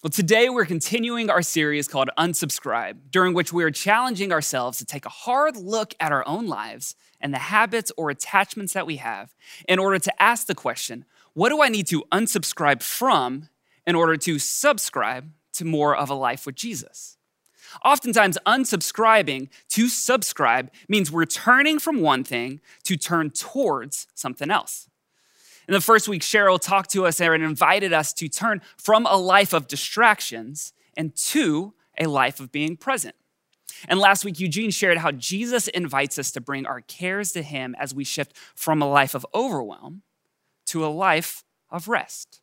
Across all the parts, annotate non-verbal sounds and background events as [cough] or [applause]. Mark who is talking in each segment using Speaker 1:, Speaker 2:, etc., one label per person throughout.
Speaker 1: Well, today we're continuing our series called Unsubscribe, during which we are challenging ourselves to take a hard look at our own lives and the habits or attachments that we have in order to ask the question what do I need to unsubscribe from in order to subscribe to more of a life with Jesus? Oftentimes, unsubscribing to subscribe means we're turning from one thing to turn towards something else. In the first week, Cheryl talked to us and invited us to turn from a life of distractions and to a life of being present. And last week, Eugene shared how Jesus invites us to bring our cares to him as we shift from a life of overwhelm to a life of rest.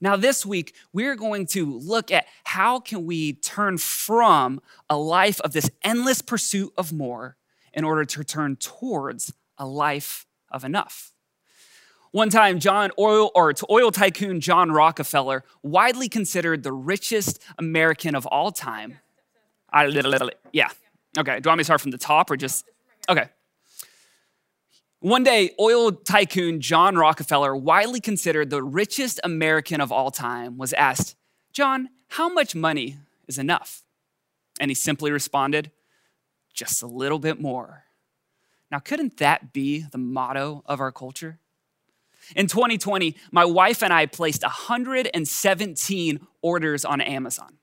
Speaker 1: Now this week we're going to look at how can we turn from a life of this endless pursuit of more in order to turn towards a life of enough. One time, John oil or oil tycoon John Rockefeller, widely considered the richest American of all time. I yeah. Okay. Do you want me to start from the top or just? Okay. One day, oil tycoon John Rockefeller, widely considered the richest American of all time, was asked, John, how much money is enough? And he simply responded, just a little bit more. Now, couldn't that be the motto of our culture? In 2020, my wife and I placed 117 orders on Amazon.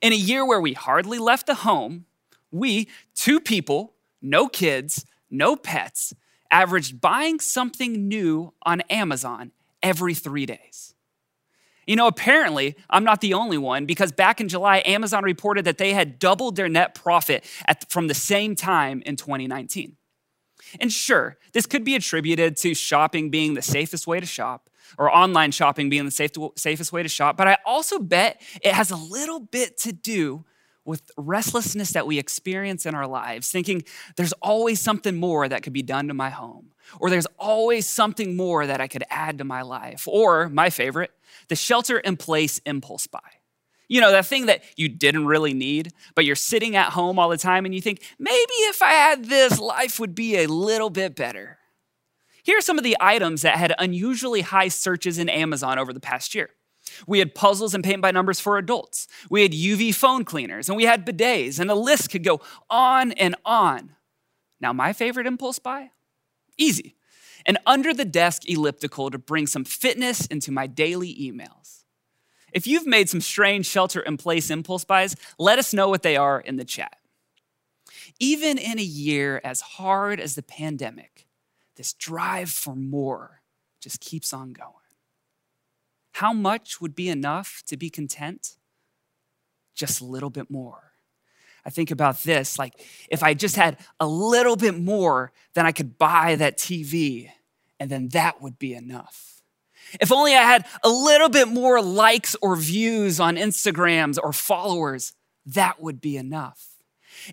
Speaker 1: In a year where we hardly left the home, we, two people, no kids, no pets, averaged buying something new on Amazon every three days. You know, apparently, I'm not the only one because back in July, Amazon reported that they had doubled their net profit at, from the same time in 2019. And sure, this could be attributed to shopping being the safest way to shop or online shopping being the safe safest way to shop, but I also bet it has a little bit to do with restlessness that we experience in our lives, thinking there's always something more that could be done to my home, or there's always something more that I could add to my life, or my favorite, the shelter in place impulse buy. You know, that thing that you didn't really need, but you're sitting at home all the time and you think, maybe if I had this, life would be a little bit better. Here are some of the items that had unusually high searches in Amazon over the past year. We had puzzles and paint by numbers for adults. We had UV phone cleaners and we had bidets, and the list could go on and on. Now, my favorite impulse buy? Easy. An under the desk elliptical to bring some fitness into my daily emails. If you've made some strange shelter in place impulse buys, let us know what they are in the chat. Even in a year as hard as the pandemic, this drive for more just keeps on going. How much would be enough to be content? Just a little bit more. I think about this like if I just had a little bit more, then I could buy that TV, and then that would be enough. If only I had a little bit more likes or views on Instagrams or followers, that would be enough.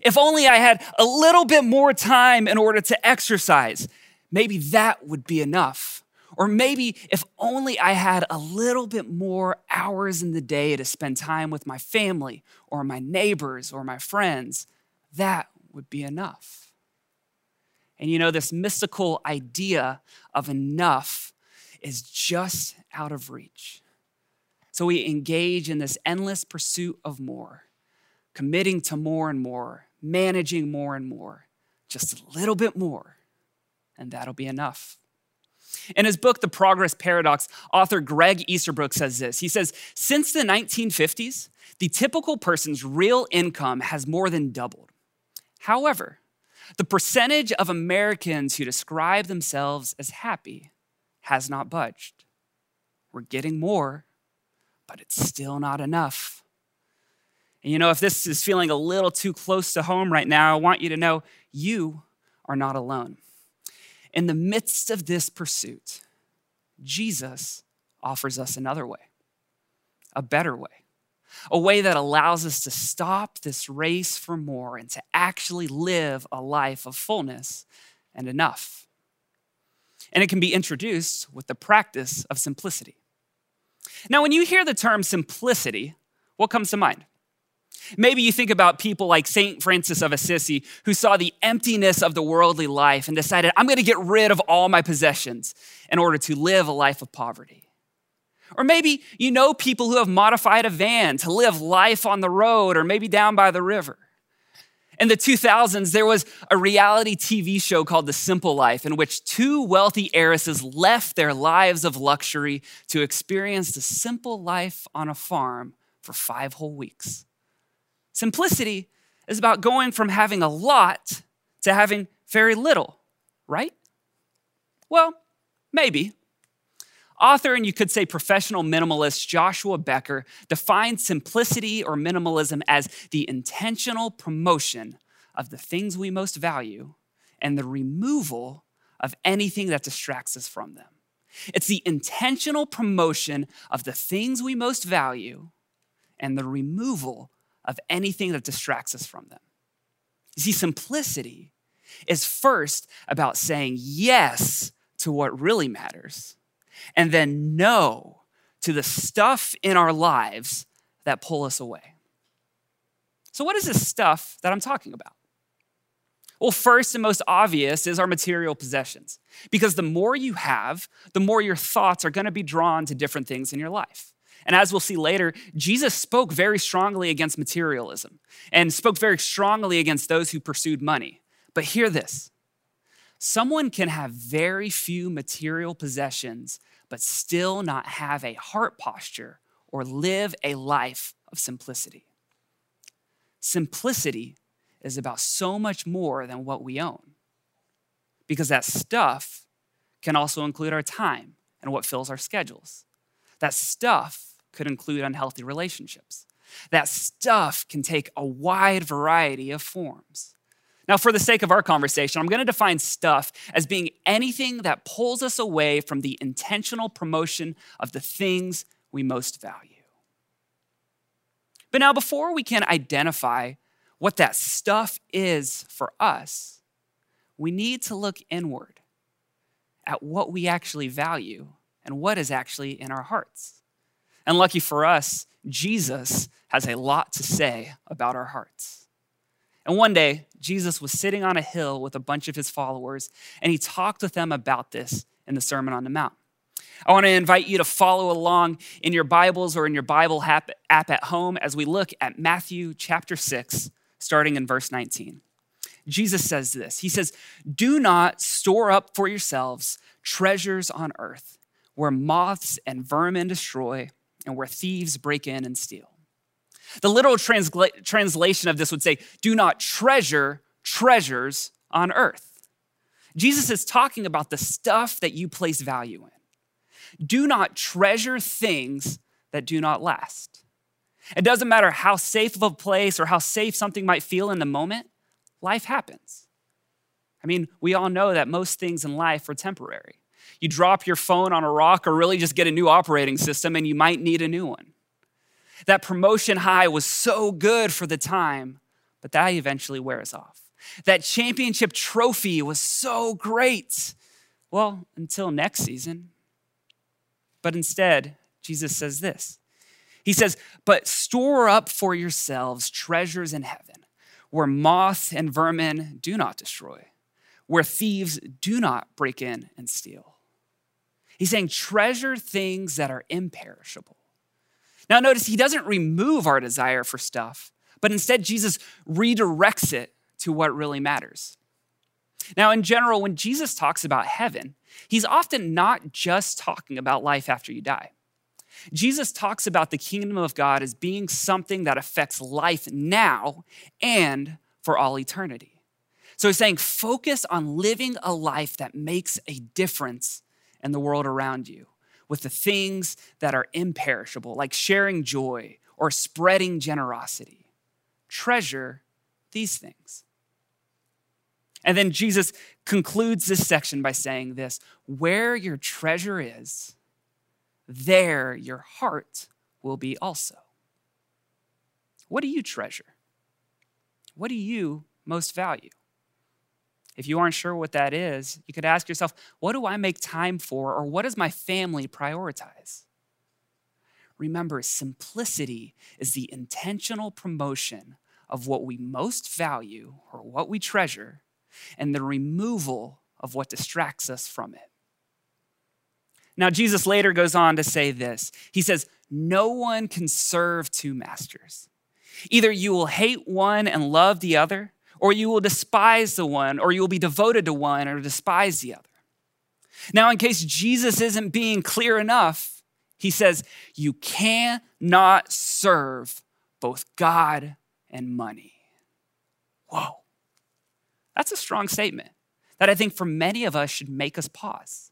Speaker 1: If only I had a little bit more time in order to exercise, maybe that would be enough. Or maybe if only I had a little bit more hours in the day to spend time with my family or my neighbors or my friends, that would be enough. And you know, this mystical idea of enough is just out of reach. So we engage in this endless pursuit of more, committing to more and more, managing more and more, just a little bit more, and that'll be enough. In his book, The Progress Paradox, author Greg Easterbrook says this. He says, Since the 1950s, the typical person's real income has more than doubled. However, the percentage of Americans who describe themselves as happy has not budged. We're getting more, but it's still not enough. And you know, if this is feeling a little too close to home right now, I want you to know you are not alone. In the midst of this pursuit, Jesus offers us another way, a better way, a way that allows us to stop this race for more and to actually live a life of fullness and enough and it can be introduced with the practice of simplicity. Now, when you hear the term simplicity, what comes to mind? Maybe you think about people like St. Francis of Assisi, who saw the emptiness of the worldly life and decided, I'm going to get rid of all my possessions in order to live a life of poverty. Or maybe you know people who have modified a van to live life on the road or maybe down by the river. In the 2000s, there was a reality TV show called The Simple Life, in which two wealthy heiresses left their lives of luxury to experience the simple life on a farm for five whole weeks. Simplicity is about going from having a lot to having very little, right? Well, maybe. Author and you could say professional minimalist Joshua Becker defines simplicity or minimalism as the intentional promotion of the things we most value and the removal of anything that distracts us from them. It's the intentional promotion of the things we most value and the removal of anything that distracts us from them. You see, simplicity is first about saying yes to what really matters and then no to the stuff in our lives that pull us away. So, what is this stuff that I'm talking about? Well, first and most obvious is our material possessions. Because the more you have, the more your thoughts are going to be drawn to different things in your life. And as we'll see later, Jesus spoke very strongly against materialism and spoke very strongly against those who pursued money. But hear this someone can have very few material possessions but still not have a heart posture or live a life of simplicity. Simplicity is about so much more than what we own, because that stuff can also include our time and what fills our schedules. That stuff could include unhealthy relationships. That stuff can take a wide variety of forms. Now, for the sake of our conversation, I'm going to define stuff as being anything that pulls us away from the intentional promotion of the things we most value. But now, before we can identify what that stuff is for us, we need to look inward at what we actually value and what is actually in our hearts. And lucky for us, Jesus has a lot to say about our hearts. And one day, Jesus was sitting on a hill with a bunch of his followers, and he talked with them about this in the Sermon on the Mount. I want to invite you to follow along in your Bibles or in your Bible app at home as we look at Matthew chapter 6, starting in verse 19. Jesus says this He says, Do not store up for yourselves treasures on earth where moths and vermin destroy and where thieves break in and steal. The literal transla- translation of this would say, do not treasure treasures on earth. Jesus is talking about the stuff that you place value in. Do not treasure things that do not last. It doesn't matter how safe of a place or how safe something might feel in the moment, life happens. I mean, we all know that most things in life are temporary. You drop your phone on a rock or really just get a new operating system and you might need a new one. That promotion high was so good for the time, but that eventually wears off. That championship trophy was so great. Well, until next season. But instead, Jesus says this He says, But store up for yourselves treasures in heaven, where moth and vermin do not destroy, where thieves do not break in and steal. He's saying, Treasure things that are imperishable now, notice he doesn't remove our desire for stuff, but instead, Jesus redirects it to what really matters. Now, in general, when Jesus talks about heaven, he's often not just talking about life after you die. Jesus talks about the kingdom of God as being something that affects life now and for all eternity. So he's saying, focus on living a life that makes a difference in the world around you with the things that are imperishable, like sharing joy or spreading generosity. Treasure these things. And then Jesus concludes this section by saying this where your treasure is, there your heart will be also. What do you treasure? What do you most value? If you aren't sure what that is, you could ask yourself, what do I make time for, or what does my family prioritize? Remember, simplicity is the intentional promotion of what we most value or what we treasure, and the removal of what distracts us from it. Now, Jesus later goes on to say this He says, No one can serve two masters. Either you will hate one and love the other, or you will despise the one, or you will be devoted to one or despise the other. Now, in case Jesus isn't being clear enough, he says, You cannot serve both God and money. Whoa. That's a strong statement that I think for many of us should make us pause.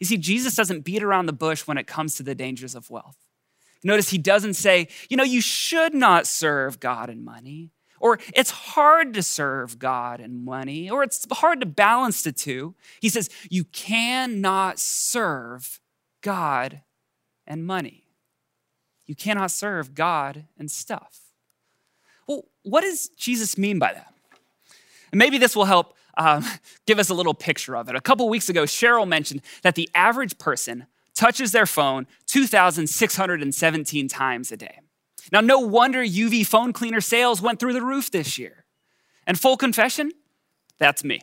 Speaker 1: You see, Jesus doesn't beat around the bush when it comes to the dangers of wealth. Notice he doesn't say, you know, you should not serve God and money, or it's hard to serve God and money, or it's hard to balance the two. He says, you cannot serve God and money. You cannot serve God and stuff. Well, what does Jesus mean by that? And maybe this will help um, [laughs] give us a little picture of it. A couple weeks ago, Cheryl mentioned that the average person touches their phone 2,617 times a day. Now, no wonder UV phone cleaner sales went through the roof this year. And full confession, that's me.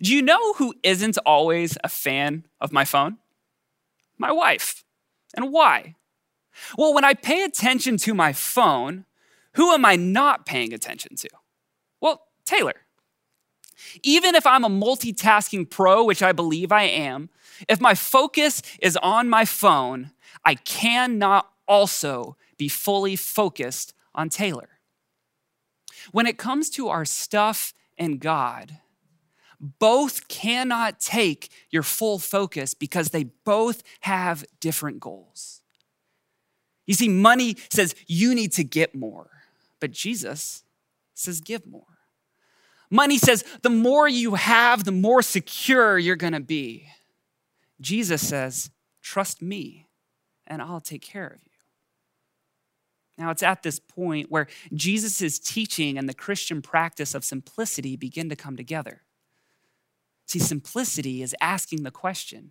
Speaker 1: Do you know who isn't always a fan of my phone? My wife. And why? Well, when I pay attention to my phone, who am I not paying attention to? Well, Taylor. Even if I'm a multitasking pro, which I believe I am, if my focus is on my phone, I cannot also be fully focused on Taylor. When it comes to our stuff and God, both cannot take your full focus because they both have different goals. You see, money says you need to get more, but Jesus says give more. Money says the more you have, the more secure you're gonna be. Jesus says, trust me and I'll take care of you. Now, it's at this point where Jesus' teaching and the Christian practice of simplicity begin to come together. See, simplicity is asking the question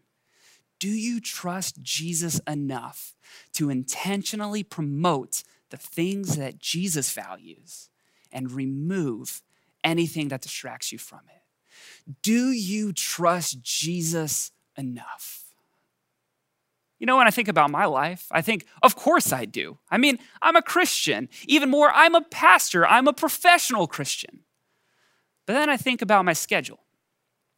Speaker 1: Do you trust Jesus enough to intentionally promote the things that Jesus values and remove anything that distracts you from it? Do you trust Jesus enough? You know, when I think about my life, I think, of course I do. I mean, I'm a Christian. Even more, I'm a pastor. I'm a professional Christian. But then I think about my schedule,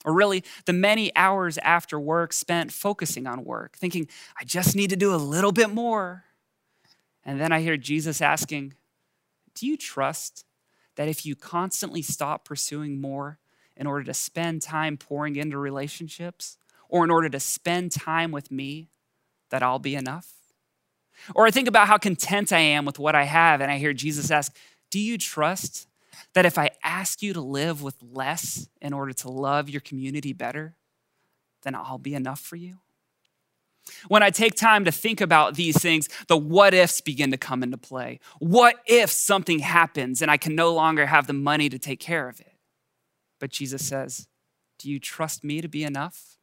Speaker 1: or really the many hours after work spent focusing on work, thinking, I just need to do a little bit more. And then I hear Jesus asking, Do you trust that if you constantly stop pursuing more in order to spend time pouring into relationships, or in order to spend time with me, that I'll be enough? Or I think about how content I am with what I have, and I hear Jesus ask, Do you trust that if I ask you to live with less in order to love your community better, then I'll be enough for you? When I take time to think about these things, the what ifs begin to come into play. What if something happens and I can no longer have the money to take care of it? But Jesus says, Do you trust me to be enough?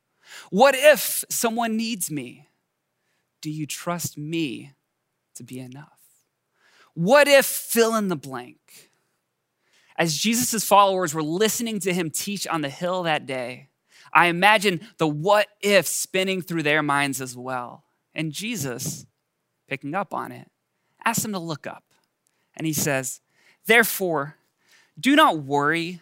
Speaker 1: What if someone needs me? Do you trust me to be enough? What if fill in the blank? As Jesus' followers were listening to him teach on the hill that day, I imagine the what if spinning through their minds as well. And Jesus, picking up on it, asked them to look up. And he says, Therefore, do not worry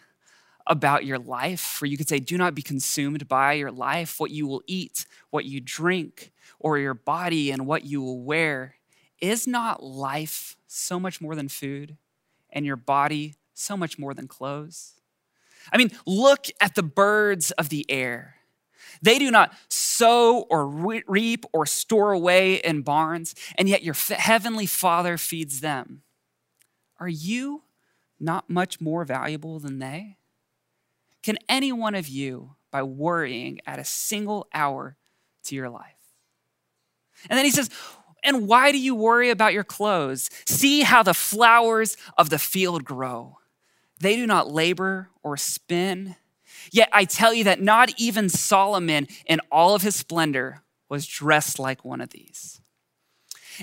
Speaker 1: about your life, or you could say, do not be consumed by your life, what you will eat, what you drink, or your body and what you will wear. Is not life so much more than food, and your body so much more than clothes? I mean, look at the birds of the air. They do not sow or reap or store away in barns, and yet your heavenly Father feeds them. Are you not much more valuable than they? Can any one of you, by worrying, add a single hour to your life? And then he says, And why do you worry about your clothes? See how the flowers of the field grow. They do not labor or spin. Yet I tell you that not even Solomon in all of his splendor was dressed like one of these.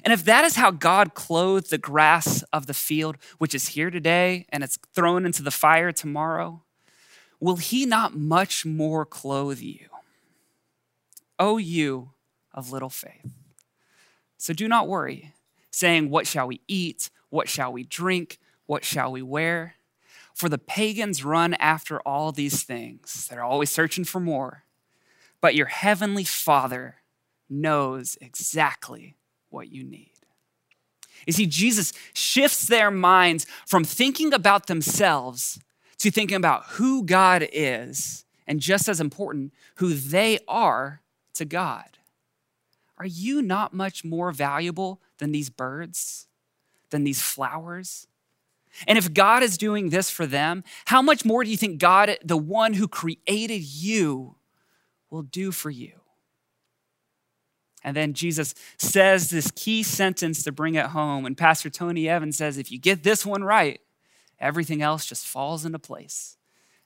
Speaker 1: And if that is how God clothed the grass of the field, which is here today and it's thrown into the fire tomorrow, will he not much more clothe you? O you of little faith. So do not worry, saying, What shall we eat? What shall we drink? What shall we wear? For the pagans run after all these things. They're always searching for more. But your heavenly Father knows exactly what you need. You see, Jesus shifts their minds from thinking about themselves to thinking about who God is, and just as important, who they are to God. Are you not much more valuable than these birds, than these flowers? And if God is doing this for them, how much more do you think God, the one who created you, will do for you? And then Jesus says this key sentence to bring it home. And Pastor Tony Evans says, if you get this one right, everything else just falls into place.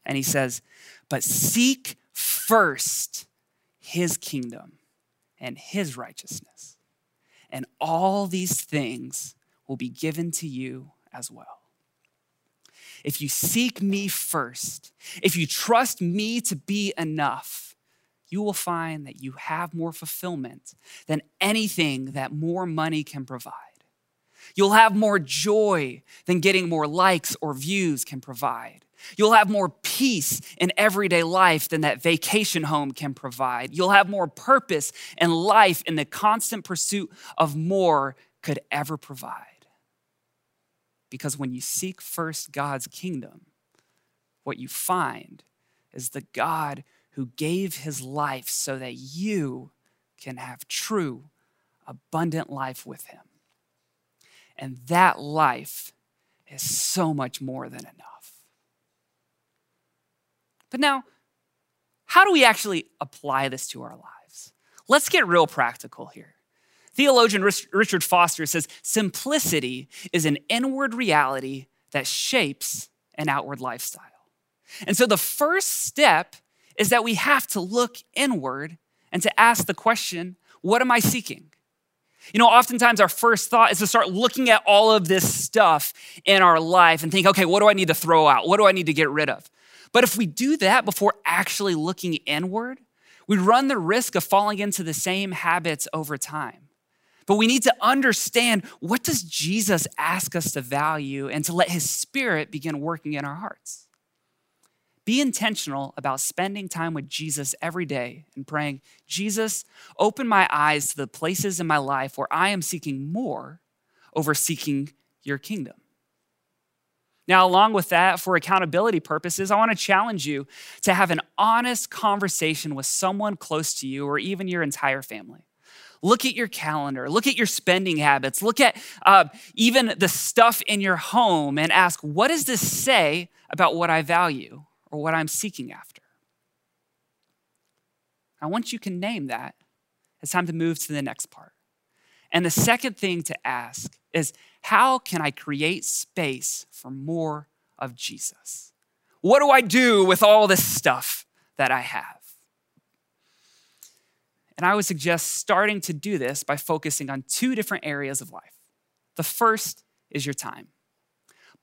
Speaker 1: And he says, but seek first his kingdom and his righteousness, and all these things will be given to you as well if you seek me first, if you trust me to be enough, you will find that you have more fulfillment than anything that more money can provide. You'll have more joy than getting more likes or views can provide. You'll have more peace in everyday life than that vacation home can provide. You'll have more purpose in life in the constant pursuit of more could ever provide. Because when you seek first God's kingdom, what you find is the God who gave his life so that you can have true, abundant life with him. And that life is so much more than enough. But now, how do we actually apply this to our lives? Let's get real practical here. Theologian Richard Foster says simplicity is an inward reality that shapes an outward lifestyle. And so the first step is that we have to look inward and to ask the question what am I seeking? You know, oftentimes our first thought is to start looking at all of this stuff in our life and think, okay, what do I need to throw out? What do I need to get rid of? But if we do that before actually looking inward, we run the risk of falling into the same habits over time. But we need to understand what does Jesus ask us to value and to let his spirit begin working in our hearts. Be intentional about spending time with Jesus every day and praying, Jesus, open my eyes to the places in my life where I am seeking more over seeking your kingdom. Now, along with that, for accountability purposes, I want to challenge you to have an honest conversation with someone close to you or even your entire family. Look at your calendar, look at your spending habits, look at uh, even the stuff in your home and ask, what does this say about what I value or what I'm seeking after? Now, once you can name that, it's time to move to the next part. And the second thing to ask is, how can I create space for more of Jesus? What do I do with all this stuff that I have? And I would suggest starting to do this by focusing on two different areas of life. The first is your time.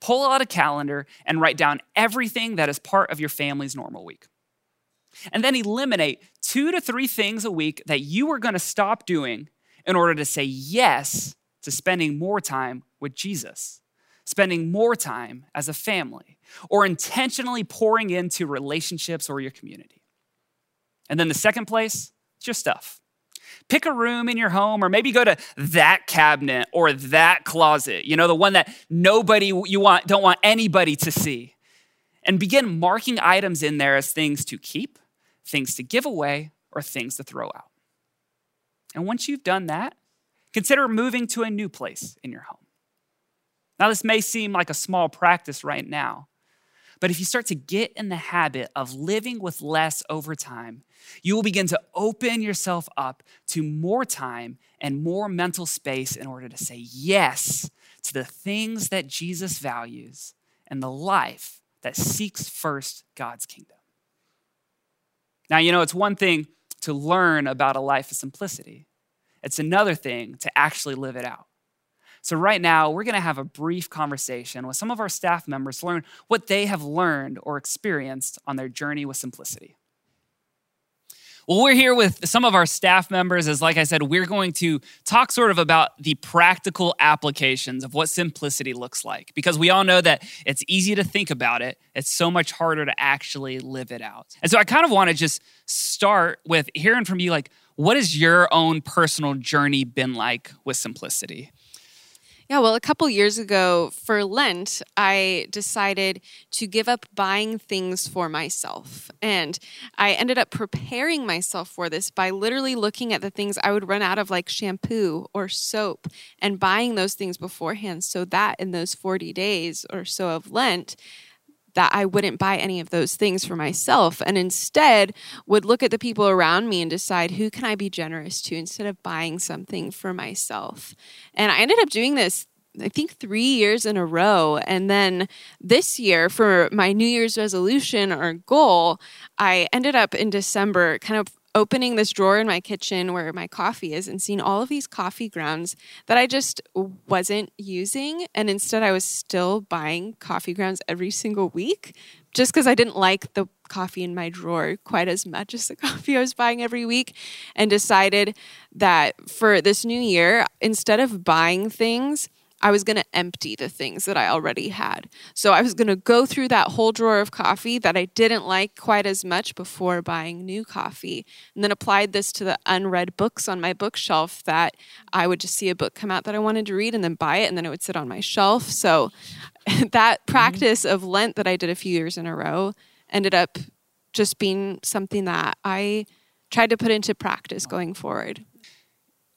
Speaker 1: Pull out a calendar and write down everything that is part of your family's normal week. And then eliminate two to three things a week that you are going to stop doing in order to say yes to spending more time with Jesus, spending more time as a family, or intentionally pouring into relationships or your community. And then the second place, it's your stuff. Pick a room in your home, or maybe go to that cabinet or that closet, you know, the one that nobody you want, don't want anybody to see. And begin marking items in there as things to keep, things to give away, or things to throw out. And once you've done that, consider moving to a new place in your home. Now, this may seem like a small practice right now, but if you start to get in the habit of living with less over time, you will begin to open yourself up to more time and more mental space in order to say yes to the things that Jesus values and the life that seeks first God's kingdom. Now, you know, it's one thing to learn about a life of simplicity, it's another thing to actually live it out. So, right now, we're going to have a brief conversation with some of our staff members to learn what they have learned or experienced on their journey with simplicity. Well, we're here with some of our staff members. As like I said, we're going to talk sort of about the practical applications of what simplicity looks like. Because we all know that it's easy to think about it, it's so much harder to actually live it out. And so I kind of want to just start with hearing from you like, what has your own personal journey been like with simplicity?
Speaker 2: Yeah, well, a couple years ago for Lent, I decided to give up buying things for myself. And I ended up preparing myself for this by literally looking at the things I would run out of, like shampoo or soap, and buying those things beforehand so that in those 40 days or so of Lent, that I wouldn't buy any of those things for myself and instead would look at the people around me and decide who can I be generous to instead of buying something for myself. And I ended up doing this I think three years in a row. And then this year, for my New Year's resolution or goal, I ended up in December kind of opening this drawer in my kitchen where my coffee is and seeing all of these coffee grounds that I just wasn't using. And instead, I was still buying coffee grounds every single week just because I didn't like the coffee in my drawer quite as much as the [laughs] coffee I was buying every week. And decided that for this new year, instead of buying things, I was going to empty the things that I already had. So I was going to go through that whole drawer of coffee that I didn't like quite as much before buying new coffee, and then applied this to the unread books on my bookshelf that I would just see a book come out that I wanted to read and then buy it, and then it would sit on my shelf. So [laughs] that mm-hmm. practice of Lent that I did a few years in a row ended up just being something that I tried to put into practice going forward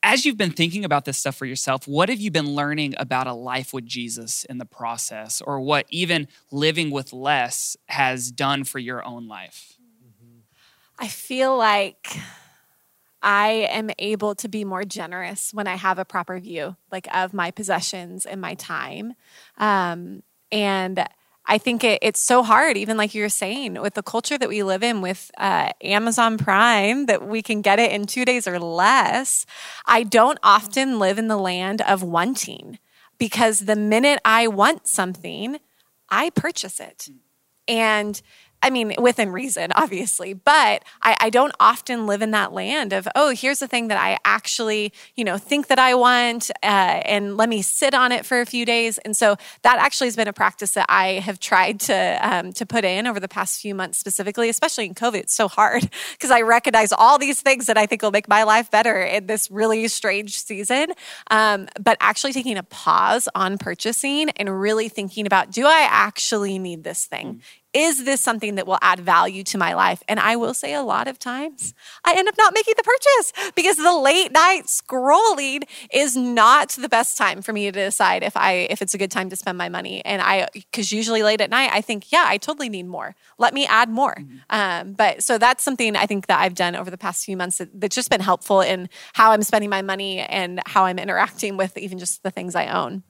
Speaker 1: as you've been thinking about this stuff for yourself, what have you been learning about a life with Jesus in the process, or what even living with less has done for your own life?
Speaker 3: I feel like I am able to be more generous when I have a proper view, like of my possessions and my time. Um, and I think it, it's so hard, even like you were saying, with the culture that we live in with uh, Amazon Prime, that we can get it in two days or less. I don't often live in the land of wanting because the minute I want something, I purchase it. And I mean, within reason, obviously, but I, I, don't often live in that land of, oh, here's the thing that I actually, you know, think that I want, uh, and let me sit on it for a few days. And so that actually has been a practice that I have tried to um, to put in over the past few months, specifically, especially in COVID. It's so hard [laughs] because I recognize all these things that I think will make my life better in this really strange season. Um, but actually taking a pause on purchasing and really thinking about, do I actually need this thing? Is this something that will add value to my life? And I will say a lot of times I end up not making the purchase because the late night scrolling is not the best time for me to decide if I if it's a good time to spend my money. And I because usually late at night I think, yeah, I totally need more. Let me add more. Mm-hmm. Um, but so that's something I think that I've done over the past few months that, that's just been helpful in how I'm spending my money and how I'm interacting with even just the things I own.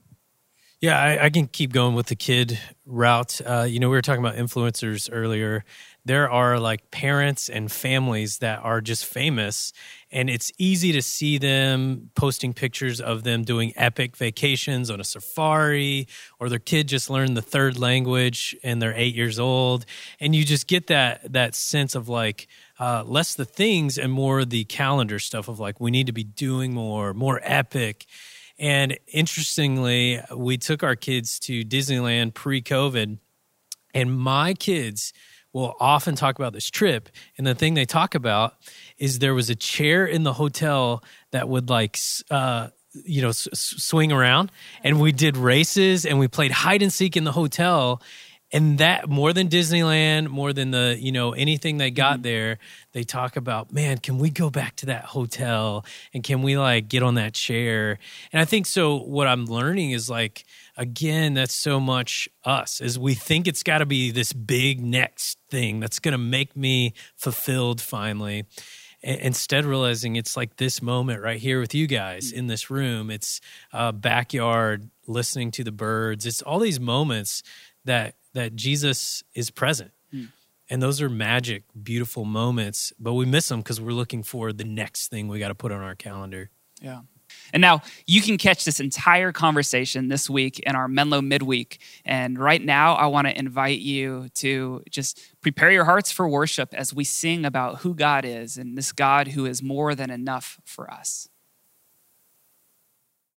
Speaker 4: Yeah, I, I, can keep going with the kid route. Uh, you know, we were talking about influencers earlier. There are like parents and families that are just famous, and it's easy to see them posting pictures of them doing epic vacations on a safari, or their kid just learned the third language and they're eight years old, and you just get that that sense of like uh, less the things and more the calendar stuff of like we need to be doing more, more epic and interestingly, we took our kids to Disneyland pre COVID, and my kids will often talk about this trip. And the thing they talk about is there was a chair in the hotel that would like, uh, you know, s- swing around, and we did races and we played hide and seek in the hotel and that more than Disneyland, more than the you know anything they got mm-hmm. there, they talk about man, can we go back to that hotel and can we like get on that chair? And I think so. What I'm learning is like again, that's so much us is we think it's got to be this big next thing that's going to make me fulfilled finally. instead realizing it's like this moment right here with you guys mm. in this room it's uh, backyard listening to the birds it's all these moments that that Jesus is present. Mm. And those are magic, beautiful moments, but we miss them because we're looking for the next thing we got to put on our calendar.
Speaker 1: Yeah. And now you can catch this entire conversation this week in our Menlo midweek. And right now, I want to invite you to just prepare your hearts for worship as we sing about who God is and this God who is more than enough for us.